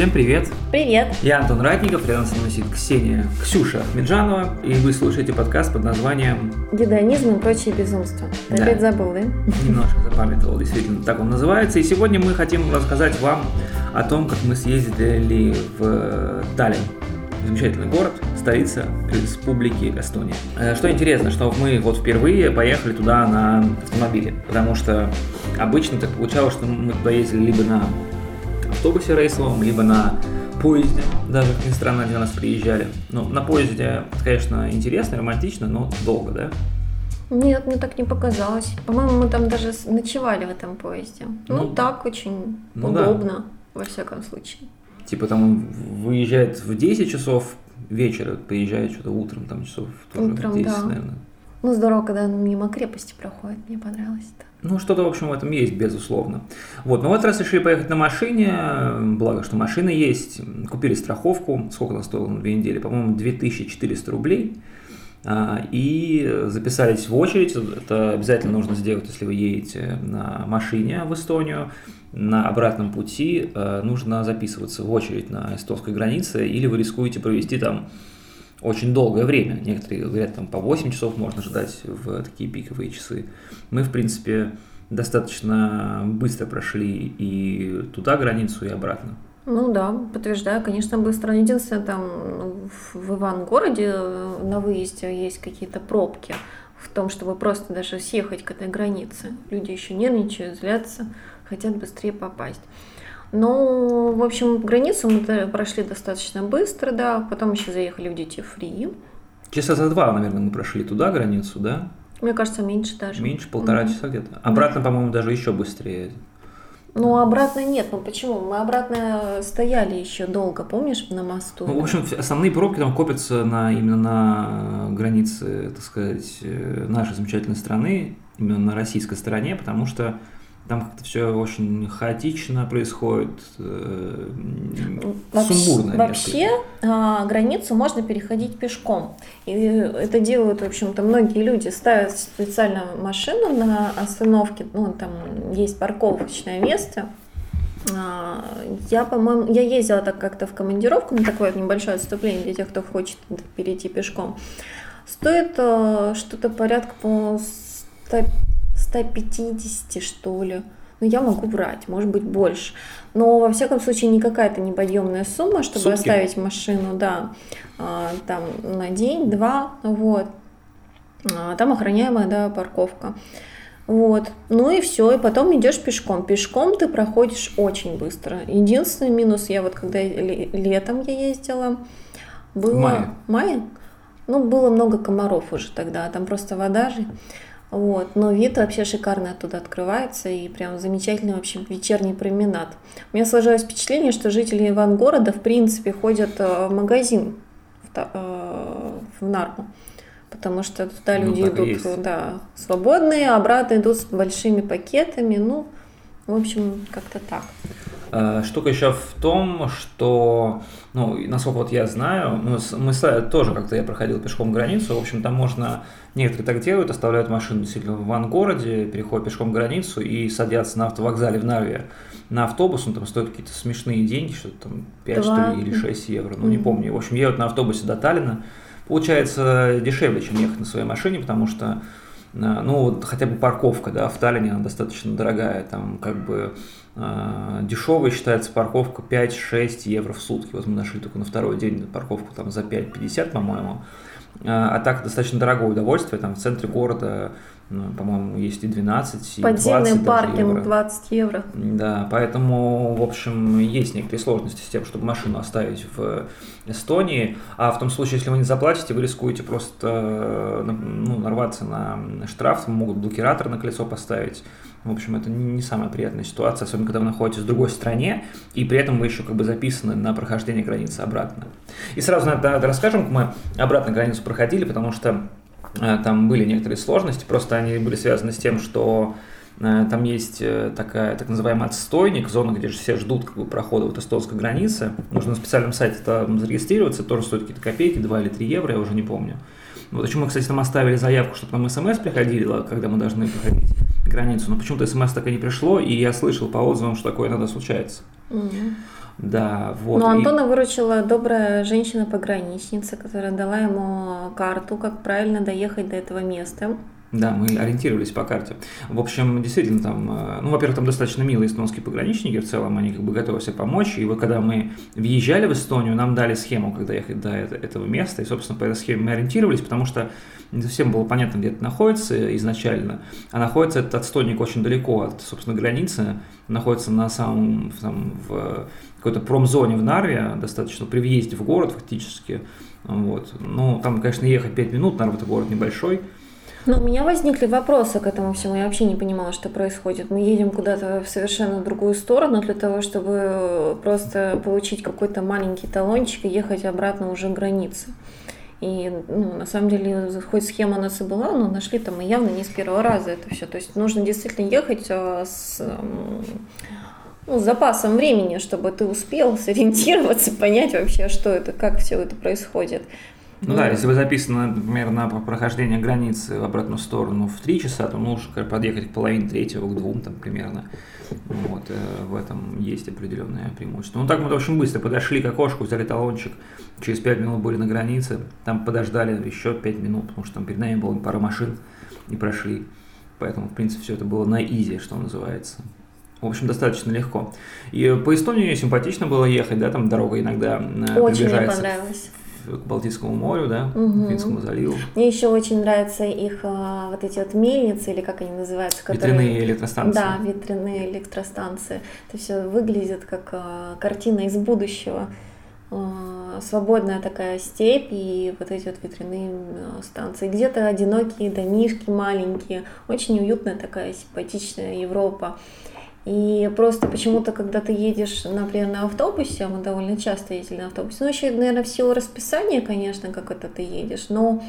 Всем привет! Привет! Я Антон Ратников, рядом со мной сидит Ксения Ксюша Меджанова, и вы слушаете подкаст под названием «Гедонизм и прочие безумства». Ты да. опять забыл, да? Немножко запамятовал, действительно, так он называется. И сегодня мы хотим рассказать вам о том, как мы съездили в Таллин. Замечательный город, столица Республики Эстония. Э, что интересно, что мы вот впервые поехали туда на автомобиле, потому что обычно так получалось, что мы туда ездили либо на автобусе рейсовом, либо на поезде, даже, как ни странно, они на нас приезжали. Ну, на поезде, конечно, интересно, романтично, но долго, да? Нет, мне так не показалось. По-моему, мы там даже ночевали в этом поезде. Ну, ну так очень ну, удобно, да. во всяком случае. Типа там он выезжает в 10 часов вечера, приезжает что-то утром, там часов тоже утром, в 10, да. наверное. Ну, здорово, когда мимо крепости проходит, мне понравилось это. Ну, что-то, в общем, в этом есть, безусловно. Вот, но вот раз решили поехать на машине, благо, что машина есть, купили страховку, сколько она стоила на две недели, по-моему, 2400 рублей, а, и записались в очередь, это обязательно нужно сделать, если вы едете на машине в Эстонию, на обратном пути э, нужно записываться в очередь на эстонской границе, или вы рискуете провести там очень долгое время. Некоторые говорят, там по 8 часов можно ждать в такие пиковые часы. Мы, в принципе, достаточно быстро прошли и туда границу, и обратно. Ну да, подтверждаю, конечно, быстро. Единственное, там в Иван-городе на выезде есть какие-то пробки в том, чтобы просто даже съехать к этой границе. Люди еще нервничают, злятся, хотят быстрее попасть. Ну, в общем, границу мы прошли достаточно быстро, да. Потом еще заехали в Duty Free. Часа за два, наверное, мы прошли туда границу, да? Мне кажется, меньше даже. Меньше, полтора mm-hmm. часа где-то. Обратно, по-моему, даже еще быстрее. Ну, обратно нет. Ну почему? Мы обратно стояли еще долго, помнишь, на мосту? Ну, в общем, основные пробки там копятся на, именно на границе, так сказать, э, нашей замечательной страны, именно на российской стороне, потому что там как-то все очень хаотично происходит, э, вообще, сумбурно. Вообще э, границу можно переходить пешком. И это делают, в общем-то, многие люди. Ставят специально машину на остановке, ну, там есть парковочное место, а, я, по-моему, я ездила так как-то в командировку на такое небольшое отступление для тех, кто хочет перейти пешком. Стоит э, что-то порядка по 100 150, что ли. Ну, я могу врать, может быть, больше. Но, во всяком случае, не какая-то неподъемная сумма, чтобы Сутки. оставить машину, да, а, там на день-два, вот. А, там охраняемая, да, парковка. Вот. Ну и все, и потом идешь пешком. Пешком ты проходишь очень быстро. Единственный минус, я вот когда летом я ездила, было... В мае? Мае? Ну, было много комаров уже тогда, там просто вода же. Вот. Но вид вообще шикарно оттуда открывается и прям замечательный вообще вечерний променад. У меня сложилось впечатление, что жители Ивангорода в принципе ходят э, в магазин в, э, в Нарму. Потому что туда ну, люди идут да, свободные, а обратно идут с большими пакетами. Ну, в общем, как-то так. Э, штука еще в том, что, ну, насколько вот я знаю, мы, мы тоже как-то я проходил пешком границу, в общем, там можно, некоторые так делают, оставляют машину действительно в ван-городе, переходят пешком границу и садятся на автовокзале в Нарве. На автобус, он там стоит какие-то смешные деньги, что-то там 5 что ли, или 6 евро, ну, не помню. В общем, едут на автобусе до Таллина, получается дешевле, чем ехать на своей машине, потому что э, ну, вот хотя бы парковка, да, в Таллине она достаточно дорогая, там как бы дешевой считается парковка 5-6 евро в сутки. Вот мы нашли только на второй день парковку там за 5,50, по-моему. А, а так достаточно дорогое удовольствие, там в центре города ну, по-моему, есть и 12, и Подземный 20 паркинг евро. 20 евро. Да, поэтому, в общем, есть некоторые сложности с тем, чтобы машину оставить в Эстонии, а в том случае, если вы не заплатите, вы рискуете просто ну, нарваться на штраф, могут блокиратор на колесо поставить. В общем, это не самая приятная ситуация, особенно когда вы находитесь в другой стране, и при этом вы еще как бы записаны на прохождение границы обратно. И сразу надо, надо расскажем, как мы обратно границу проходили, потому что Э, там были некоторые сложности, просто они были связаны с тем, что э, там есть э, такая так называемый отстойник, зона, где же все ждут как бы, прохода вот эстонской границы. Нужно на специальном сайте там зарегистрироваться, тоже стоит какие-то копейки, 2 или 3 евро, я уже не помню. Вот почему мы, кстати, там оставили заявку, чтобы нам смс приходило, когда мы должны проходить границу, но почему-то смс так и не пришло, и я слышал по отзывам, что такое иногда случается. Mm-hmm. Да, вот. Но Антона и... выручила добрая женщина-пограничница, которая дала ему карту, как правильно доехать до этого места. Да, мы ориентировались по карте. В общем, действительно, там, э, ну, во-первых, там достаточно милые эстонские пограничники, в целом они как бы готовы себе помочь. И вот когда мы въезжали в Эстонию, нам дали схему, когда ехать до этого места, и, собственно, по этой схеме мы ориентировались, потому что не совсем было понятно, где это находится изначально. А находится этот отстойник очень далеко от, собственно, границы, находится на самом, там, в какой-то промзоне в Нарве, достаточно при въезде в город фактически. Вот. Ну, там, конечно, ехать 5 минут, Нарва это город небольшой, но у меня возникли вопросы к этому всему. Я вообще не понимала, что происходит. Мы едем куда-то в совершенно другую сторону для того, чтобы просто получить какой-то маленький талончик и ехать обратно уже к границе. И ну, на самом деле, хоть схема у нас и была, но нашли там мы явно не с первого раза это все. То есть нужно действительно ехать а, с, ну, с запасом времени, чтобы ты успел сориентироваться, понять вообще, что это, как все это происходит. Ну да, если вы записаны, например, на прохождение границы в обратную сторону в 3 часа, то нужно подъехать к половине третьего, к двум там примерно. Вот, э, в этом есть определенное преимущество. Ну так мы очень быстро подошли к окошку, взяли талончик, через 5 минут были на границе, там подождали еще 5 минут, потому что там перед нами было пара машин и прошли. Поэтому, в принципе, все это было на изи, что называется. В общем, достаточно легко. И по Эстонии симпатично было ехать, да, там дорога иногда э, Очень мне понравилось к Балтийскому морю, да, угу. к Финскому заливу. Мне еще очень нравятся их а, вот эти вот мельницы, или как они называются? Которые... Ветряные электростанции. Да, ветряные электростанции. Это все выглядит как а, картина из будущего. А, свободная такая степь и вот эти вот ветряные станции. Где-то одинокие домишки маленькие. Очень уютная такая симпатичная Европа. И просто почему-то, когда ты едешь, например, на автобусе, а мы довольно часто ездили на автобусе, ну, еще, наверное, в силу расписания, конечно, как это ты едешь, но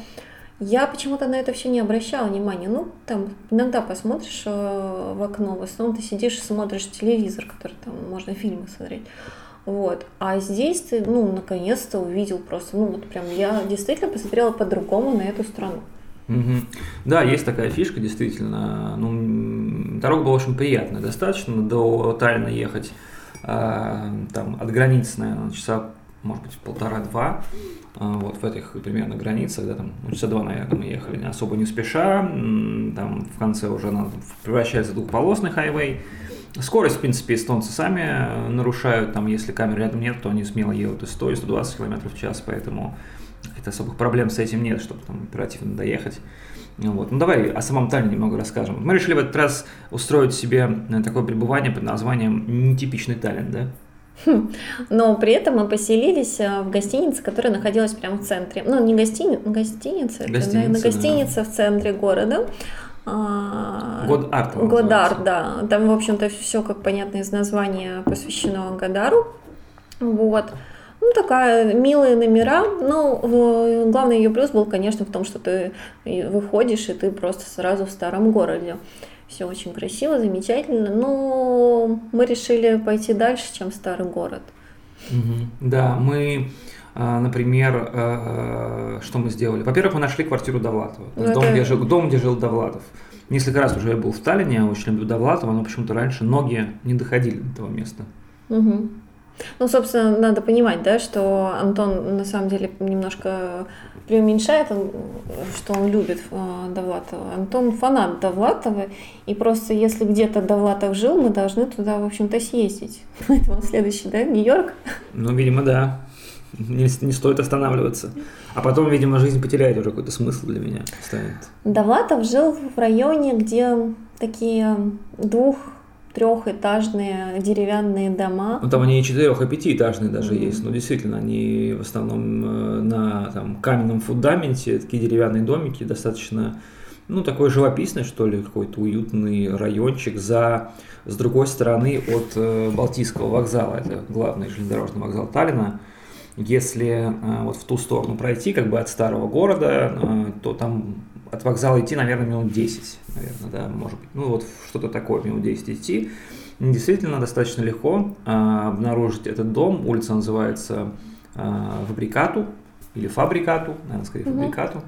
я почему-то на это все не обращала внимания. Ну, там иногда посмотришь э, в окно, в основном ты сидишь и смотришь телевизор, который там можно фильмы смотреть. Вот. А здесь ты, ну, наконец-то увидел просто, ну, вот прям я действительно посмотрела по-другому на эту страну. Угу. Да, есть такая фишка, действительно. Ну, дорога была очень приятная, достаточно до Таллина ехать э, там от границы, наверное, часа, может быть, полтора-два. Э, вот в этих примерно границах, да, там, ну, часа два, наверное, мы ехали, особо не спеша. Там в конце уже она превращается в двухполосный хайвей. Скорость, в принципе, эстонцы сами нарушают, там, если камер рядом нет, то они смело едут и 100, и 120 км в час, поэтому каких-то особых проблем с этим нет, чтобы там оперативно доехать. Вот. Ну давай о самом Таллине немного расскажем. Мы решили в этот раз устроить себе э, такое пребывание под названием «Нетипичный Таллин», да? Но при этом мы поселились э, в гостинице, которая находилась прямо в центре. Ну, не гостини... гостиница, гостиница, это, наверное, гостиница да. в центре города. А, Год-арт. Год-арт, да. Там, в общем-то, все, как понятно из названия, посвящено Гадару. Вот. Ну, такая милые номера. Ну, главный ее плюс был, конечно, в том, что ты выходишь, и ты просто сразу в старом городе. Все очень красиво, замечательно. Но мы решили пойти дальше, чем старый город. Да, мы а, например, а, что мы сделали? Во-первых, мы нашли квартиру Довлатова, ну, дом, это... где жил, дом, где жил Довлатов. Несколько раз уже я был в Таллине, я очень люблю Довлатова, но почему-то раньше ноги не доходили до этого места. Угу. Ну, собственно, надо понимать, да, что Антон на самом деле немножко преуменьшает, что он любит э, Довлатова. Антон фанат Довлатова, и просто если где-то Довлатов жил, мы должны туда, в общем-то, съездить. Поэтому следующий, да, Нью-Йорк? Ну, видимо, да. Не, не стоит останавливаться. А потом, видимо, жизнь потеряет уже какой-то смысл для меня станет. Довлатов жил в районе, где такие двух трехэтажные деревянные дома. Ну, там они и четырех, и пятиэтажные даже mm-hmm. есть, но действительно они в основном э, на там, каменном фундаменте, такие деревянные домики, достаточно, ну, такой живописный, что ли, какой-то уютный райончик за, с другой стороны от э, Балтийского вокзала, это главный железнодорожный вокзал Таллина. Если э, вот в ту сторону пройти, как бы от старого города, э, то там от вокзала идти, наверное, минут 10, наверное, да, может быть. Ну, вот что-то такое, минут 10 идти. Действительно, достаточно легко а, обнаружить этот дом. Улица называется а, Фабрикату или Фабрикату, наверное, скорее mm-hmm. Фабрикату.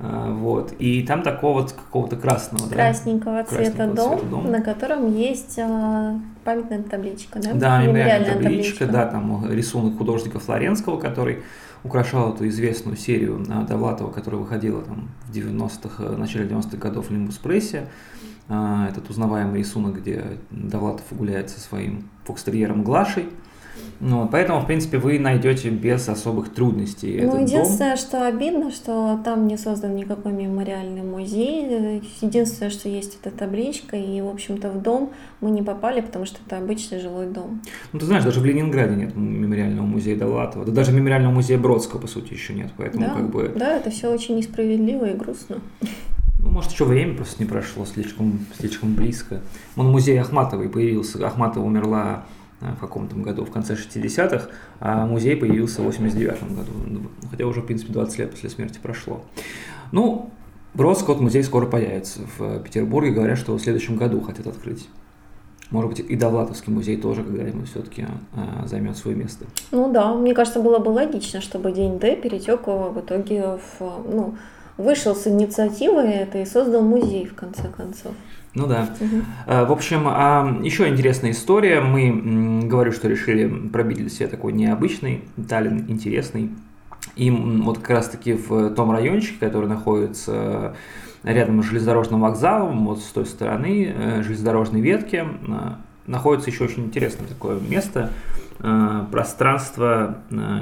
А, вот. И там такого вот какого-то красного, Красненького да? цвета, Красненького дом, цвета дом, на котором есть а, памятная табличка, да? Да, мемориальная табличка, табличка, да, там рисунок художника Флоренского, который украшал эту известную серию а, Довлатова, которая выходила там в 90-х, э, начале 90-х годов в Лимбус Прессе. А, этот узнаваемый рисунок, где Довлатов гуляет со своим фокстерьером Глашей. Ну, поэтому, в принципе, вы найдете без особых трудностей. Ну, единственное, дом. что обидно, что там не создан никакой мемориальный музей. Единственное, что есть эта табличка, и, в общем-то, в дом мы не попали, потому что это обычный жилой дом. Ну, ты знаешь, даже в Ленинграде нет мемориального музея Довлатова. Да даже мемориального музея Бродского, по сути, еще нет. Поэтому, да, как бы... Да, это все очень несправедливо и грустно. Ну, может, еще время просто не прошло слишком, слишком близко. Он музей Ахматовой появился. Ахматова умерла в каком-то году, в конце 60-х, а музей появился в 89 году, ну, хотя уже, в принципе, 20 лет после смерти прошло. Ну, Бродского музей скоро появится в Петербурге, говорят, что в следующем году хотят открыть. Может быть, и Довлатовский музей тоже когда-нибудь все-таки а, займет свое место. Ну да, мне кажется, было бы логично, чтобы День Д перетек в итоге в, ну, вышел с инициативой это и создал музей в конце концов. Ну да. Угу. В общем, а, еще интересная история. Мы, говорю, что решили пробить для себя такой необычный Таллин, интересный. И вот как раз-таки в том райончике, который находится рядом с железнодорожным вокзалом, вот с той стороны э, железнодорожной ветки, э, находится еще очень интересное такое место, пространство,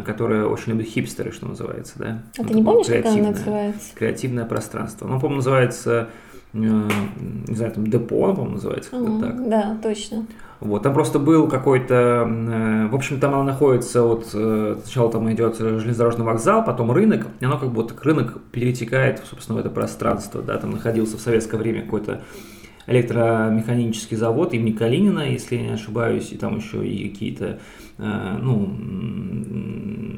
которое очень любят хипстеры, что называется, да? А ну, ты не помнишь, как оно называется? Креативное пространство. Ну, по-моему, называется не знаю, там депо, по-моему, называется как mm, так. Да, точно. Вот, там просто был какой-то, э, в общем, там она находится, вот э, сначала там идет железнодорожный вокзал, потом рынок, и оно как будто рынок перетекает, собственно, в это пространство, да, там находился в советское время какой-то электромеханический завод имени Калинина, если я не ошибаюсь, и там еще и какие-то, ну,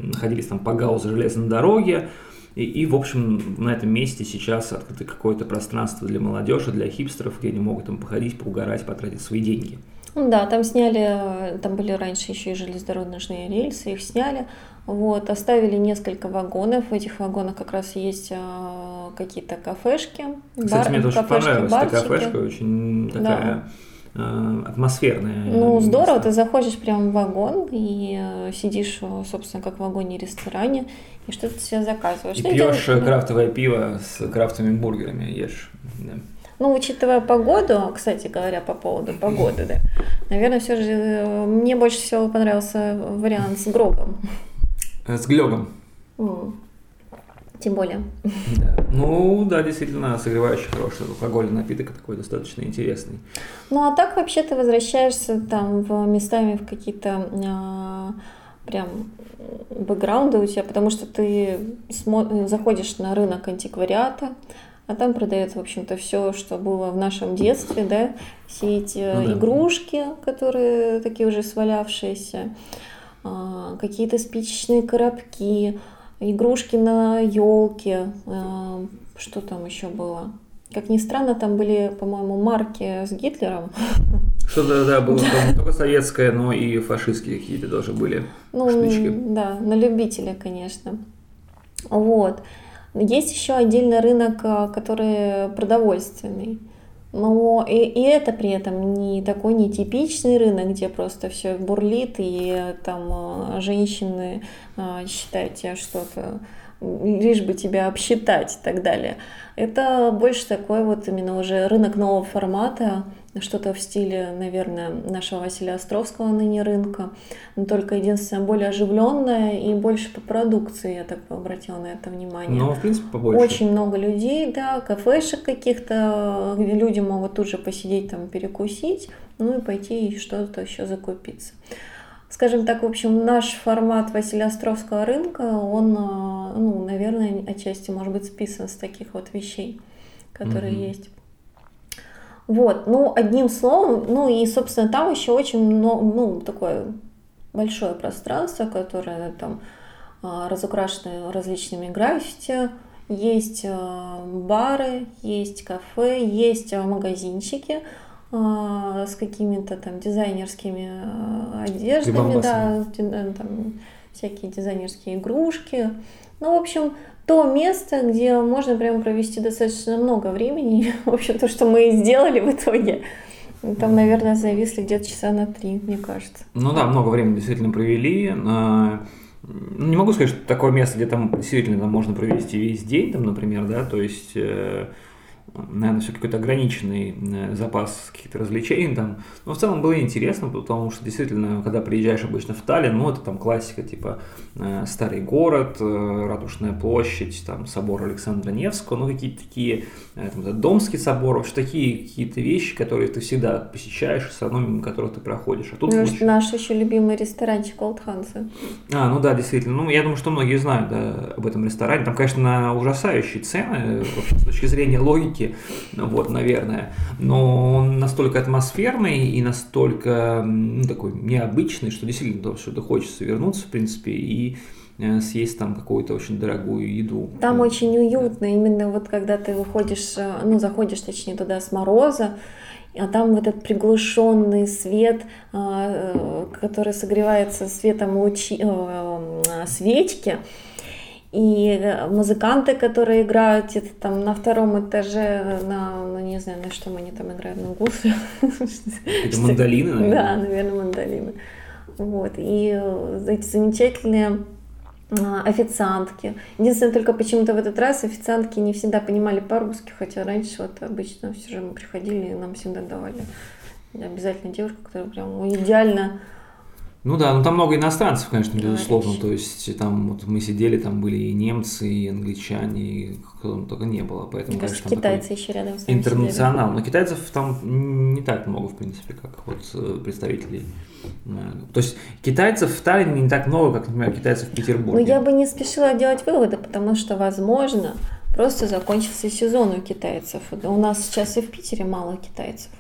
находились там по гаузу железной дороги, и, и, в общем, на этом месте сейчас открыто какое-то пространство для молодежи, для хипстеров, где они могут там походить, поугарать, потратить свои деньги. Да, там сняли, там были раньше еще и железнодорожные рельсы, их сняли, вот, оставили несколько вагонов, в этих вагонах как раз есть а, какие-то кафешки, Кстати, бар, мне тоже понравилась эта кафешка, очень такая... Да Э, атмосферная. Ну, здорово, ты заходишь прямо в вагон и э, сидишь, э, собственно, как в вагоне-ресторане, и что-то себе заказываешь. И ну, пьешь это... крафтовое пиво с крафтовыми бургерами, ешь. Да. Ну, учитывая погоду, кстати говоря, по поводу погоды, да, наверное, все же мне больше всего понравился вариант с Грогом. С Глёгом. Mm тем более. Да. Ну, да, действительно, согревающий хороший алкогольный напиток такой достаточно интересный. Ну, а так вообще ты возвращаешься там в местами в какие-то а, прям бэкграунды у тебя, потому что ты заходишь на рынок антиквариата, а там продается, в общем-то, все, что было в нашем детстве, да, все эти ну, да. игрушки, которые такие уже свалявшиеся, а, какие-то спичечные коробки, игрушки на елке, э, что там еще было? Как ни странно, там были, по-моему, марки с Гитлером. Что-то, да, было не только советское, но и фашистские какие-то тоже были ну, штучки. Да, на любителя, конечно. Вот. Есть еще отдельный рынок, э, который продовольственный. Но и, и это при этом не такой нетипичный рынок, где просто все бурлит, и там э, женщины э, считают тебя что-то, лишь бы тебя обсчитать и так далее. Это больше такой вот именно уже рынок нового формата, что-то в стиле, наверное, нашего Василия Островского ныне рынка, но только единственное более оживленное и больше по продукции, я так обратила на это внимание. Ну, в принципе, побольше. Очень много людей, да, кафешек каких-то, где люди могут тут же посидеть там, перекусить, ну и пойти и что-то еще закупиться. Скажем так, в общем, наш формат Василия Островского рынка, он, а, ну, наверное, отчасти может быть списан с таких вот вещей, которые mm-hmm. есть. Вот, ну, одним словом, ну и, собственно, там еще очень много, ну, такое большое пространство, которое там а, разукрашено различными граффити, есть а, бары, есть кафе, есть а, магазинчики с какими-то там дизайнерскими одеждами, да, там всякие дизайнерские игрушки, Ну, в общем, то место, где можно прям провести достаточно много времени. В общем, то, что мы и сделали в итоге. Там, наверное, зависли где-то часа на три, мне кажется. Ну да, много времени действительно провели. Ну, не могу сказать, что такое место, где там действительно там можно провести весь день, там, например, да, то есть э, наверное, все какой-то ограниченный э, запас каких-то развлечений там. Но в целом было интересно, потому что действительно, когда приезжаешь обычно в Таллин, ну, это там классика, типа э, Старый город, э, Ратушная площадь, там собор Александра Невского, ну, какие-то такие, там, Домский собор, вообще такие какие-то вещи, которые ты всегда посещаешь, с мимо которых ты проходишь. А тут ну, лучше... наш еще любимый ресторанчик Old Hansa. А, ну да, действительно. Ну, я думаю, что многие знают да, об этом ресторане. Там, конечно, ужасающие цены, с точки зрения логики, музыки, вот, наверное. Но он настолько атмосферный и настолько ну, такой необычный, что действительно что-то хочется вернуться, в принципе, и э, съесть там какую-то очень дорогую еду. Там да. очень уютно, именно вот когда ты выходишь, э, ну, заходишь, точнее, туда с мороза, а там вот этот приглушенный свет, э, который согревается светом лучи, свечки, и э, музыканты, которые играют где-то там на втором этаже, на, ну не знаю, на что они там играют, на гусле. Это мандолины, наверное? Да, наверное, мандолины. Вот, и э, эти замечательные а, официантки. Единственное, только почему-то в этот раз официантки не всегда понимали по-русски, хотя раньше вот обычно все же мы приходили и нам всегда давали обязательно девушку, которая прям идеально ну да, ну там много иностранцев, конечно, безусловно. То есть там вот мы сидели, там были и немцы, и англичане, и кто там только не было. Поэтому, Мне кажется, китайцы еще рядом с нами Интернационал. Сидели. Но китайцев там не так много, в принципе, как вот э, представителей. Э, то есть китайцев в Таллине не так много, как, например, китайцев в Петербурге. Ну я бы не спешила делать выводы, потому что, возможно, просто закончился сезон у китайцев. У нас сейчас и в Питере мало китайцев.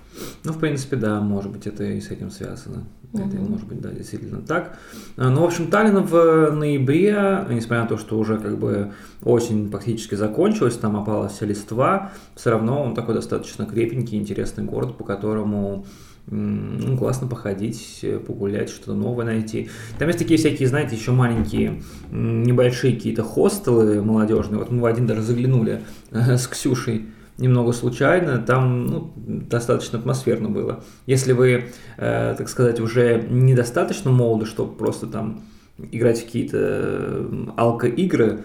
Ну, в принципе, да, может быть, это и с этим связано. Это может быть, да, действительно так. А, ну, в общем, Таллин в ноябре, несмотря на то, что уже как бы осень практически закончилась, там опала вся листва, все равно он такой достаточно крепенький, интересный город, по которому ну, классно походить, погулять, что-то новое найти. Там есть такие всякие, знаете, еще маленькие, небольшие какие-то хостелы молодежные. Вот мы в один даже заглянули с Ксюшей немного случайно, там ну, достаточно атмосферно было. Если вы, э, так сказать, уже недостаточно молоды, чтобы просто там играть в какие-то э, алко-игры,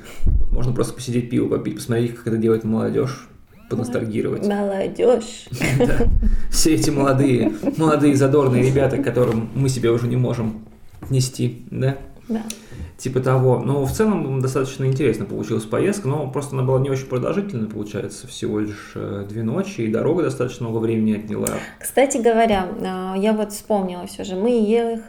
можно просто посидеть пиво попить, посмотреть, как это делает молодежь, поностальгировать. Молодежь. Да. Все эти молодые, молодые задорные ребята, которым мы себе уже не можем нести, да? Да типа того. Но в целом достаточно интересно получилась поездка, но просто она была не очень продолжительной, получается, всего лишь э, две ночи, и дорога достаточно много времени отняла. Кстати говоря, э, я вот вспомнила все же, мы э,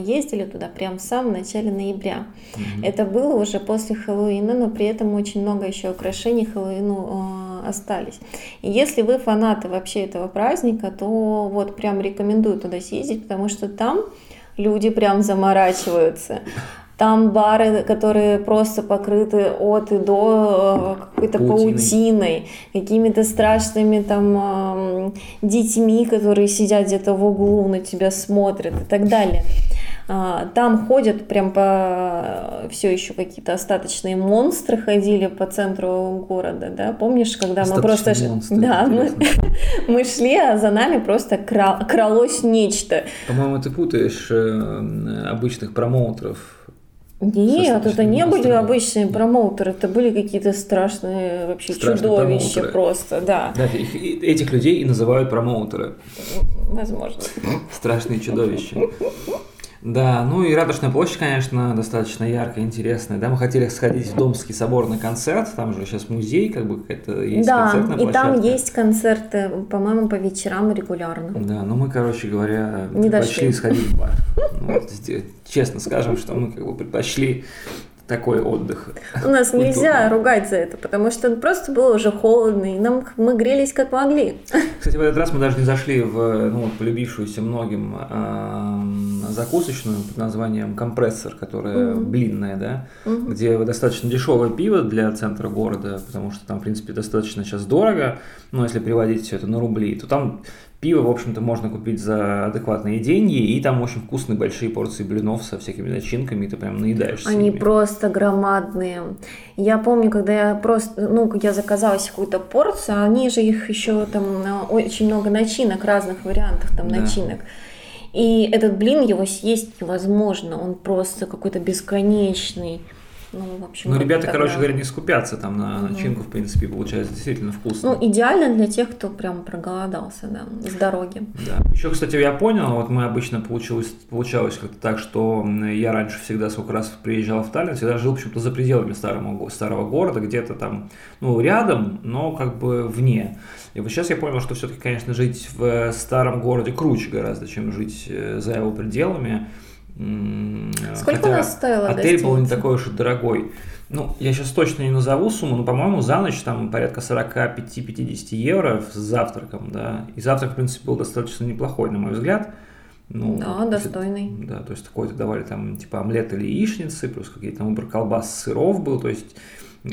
ездили туда прямо в самом начале ноября. Угу. Это было уже после Хэллоуина, но при этом очень много еще украшений Хэллоуину остались. И если вы фанаты вообще этого праздника, то вот прям рекомендую туда съездить, потому что там люди прям заморачиваются. Там бары, которые просто покрыты от и до э, какой-то паутиной, паутиной какими-то страшными там детьми, которые сидят где-то в углу, на тебя смотрят и так далее. А, там ходят прям по все еще какие-то остаточные монстры ходили по центру города, да? Помнишь, когда мы просто монстры, да, мы, мы шли, а за нами просто крал, кралось нечто. По-моему, ты путаешь э, обычных промоутеров нет, это не были обычные промоутеры, это были какие-то страшные вообще страшные чудовища промоутеры. просто, да. Да, их, этих людей и называют промоутеры. Возможно. Страшные чудовища. Да, ну и Ратушная площадь, конечно, достаточно яркая, интересная. Да, мы хотели сходить в Домский собор на концерт, там же сейчас музей, как бы это есть да, концертная площадка. и там есть концерты, по-моему, по вечерам регулярно. Да, ну мы, короче говоря, Не предпочли сходить в бар. Ну, вот, честно скажем, что мы как бы предпочли такой отдых. У нас нельзя ругать за это, потому что просто было уже холодно, и нам мы грелись как могли. Кстати, в этот раз мы даже не зашли в ну, полюбившуюся многим э, закусочную под названием «Компрессор», которая угу. блинная, да, угу. где достаточно дешевое пиво для центра города, потому что там, в принципе, достаточно сейчас дорого, но если переводить все это на рубли, то там Пиво, в общем-то, можно купить за адекватные деньги, и там очень вкусные большие порции блинов со всякими начинками, и ты прям наедаешься. Они просто громадные. Я помню, когда я просто, ну, я заказала себе какую-то порцию, они же их еще там очень много начинок, разных вариантов там да. начинок. И этот блин, его съесть невозможно, он просто какой-то бесконечный. Ну, в общем, ну, ребята, тогда... короче говоря, не скупятся там на начинку, в принципе, получается действительно вкусно. Ну, идеально для тех, кто прям проголодался, да, с дороги. Да. Еще, кстати, я понял, вот мы обычно получилось, получалось как-то так, что я раньше всегда, сколько раз приезжал в Таллин, всегда жил почему-то за пределами старого, старого города, где-то там, ну, рядом, но как бы вне. И вот сейчас я понял, что все-таки, конечно, жить в старом городе круче гораздо, чем жить э, за его пределами. Сколько Хотя у нас стоило Отель был не такой уж и дорогой. Ну, я сейчас точно не назову сумму, но, по-моему, за ночь там порядка 45-50 евро с завтраком, да. И завтрак, в принципе, был достаточно неплохой, на мой взгляд. Ну, да, достойный. Есть, да, то есть такой-то давали там типа омлет или яичницы, плюс какие-то там выбор колбас, сыров был, то есть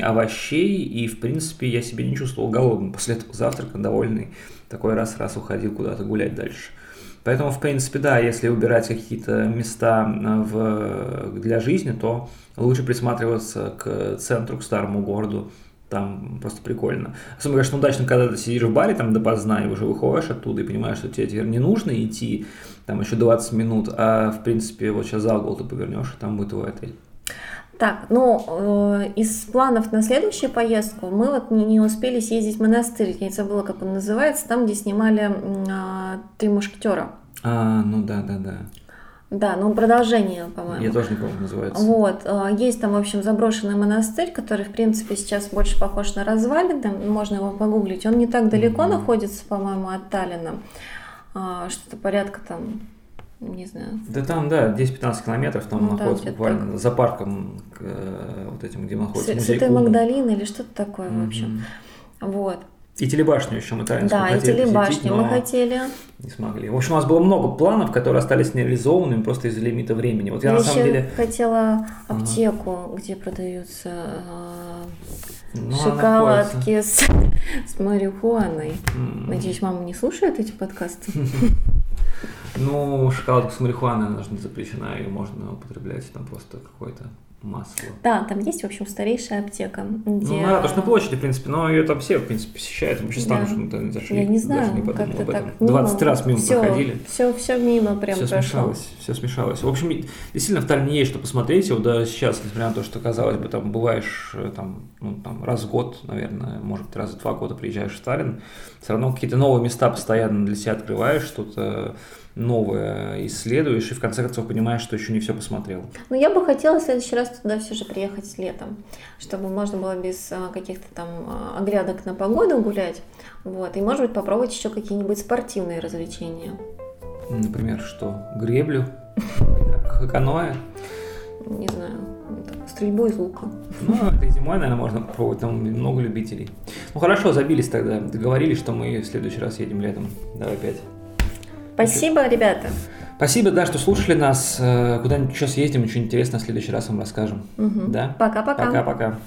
овощей, и, в принципе, я себя не чувствовал голодным после этого завтрака, довольный. Такой раз-раз уходил куда-то гулять дальше. Поэтому, в принципе, да, если убирать какие-то места э, в, для жизни, то лучше присматриваться к центру, к старому городу. Там просто прикольно. Особенно, конечно, удачно, когда ты сидишь в баре там допоздна и уже выходишь оттуда и понимаешь, что тебе теперь не нужно идти там еще 20 минут, а в принципе вот сейчас за угол ты повернешь, и там будет твой отель. Так, ну, э, из планов на следующую поездку мы вот не, не успели съездить в монастырь, я забыла, как он называется, там, где снимали э, «Три мушкетера». А, ну да, да, да. Да, ну продолжение, по-моему. Я тоже не помню, называется. Вот. Э, есть там, в общем, заброшенный монастырь, который, в принципе, сейчас больше похож на развалины. Можно его погуглить. Он не так далеко mm-hmm. находится, по-моему, от Таллина. А, что-то порядка там не знаю. Да там, да, 10-15 километров там ну, находится да, буквально так. за парком э, вот этим, где находится С, Святая Магдалина или что-то такое, mm-hmm. в общем. Вот. И телебашню еще мы тайно Да, и телебашню мы хотели. Не смогли. В общем, у нас было много планов, которые остались нереализованными просто из-за лимита времени. Вот я, я на самом деле хотела аптеку, ага. где продаются э, ну, шоколадки с, с марихуаной. Mm. Надеюсь, мама не слушает эти подкасты. Ну, шоколадку с марихуаной, она же не запрещена, ее можно употреблять, там просто какой-то масло. Да, там есть, в общем, старейшая аптека. Где... Ну, да, то, что на площади, в принципе, но ее там все, в принципе, посещают. Мы сейчас да. там что-то зашли. Я не знаю, даже не подумал об этом. Так 20 мимо. раз мимо все, проходили. Все, все мимо прям Все прошло. смешалось, все смешалось. В общем, действительно, в Таллине есть что посмотреть. Вот да, сейчас, несмотря на то, что, казалось бы, там бываешь э, там, ну, там, раз в год, наверное, может быть, раз в два года приезжаешь в Таллин, все равно какие-то новые места постоянно для себя открываешь, что-то новое исследуешь и в конце концов понимаешь, что еще не все посмотрел. Ну, я бы хотела в следующий раз туда все же приехать летом, чтобы можно было без а, каких-то там а, оглядок на погоду гулять. Вот, и, может быть, попробовать еще какие-нибудь спортивные развлечения. Например, что? Греблю? Каноэ? Не знаю, стрельбу из лука. Ну, это зимой, наверное, можно попробовать, там много любителей. Ну хорошо, забились тогда, договорились, что мы в следующий раз едем летом. Давай опять. Спасибо, ребята. Спасибо, да, что слушали нас. Э, куда-нибудь сейчас ездим, что интересное в следующий раз вам расскажем. Угу. Да? Пока-пока. Пока-пока.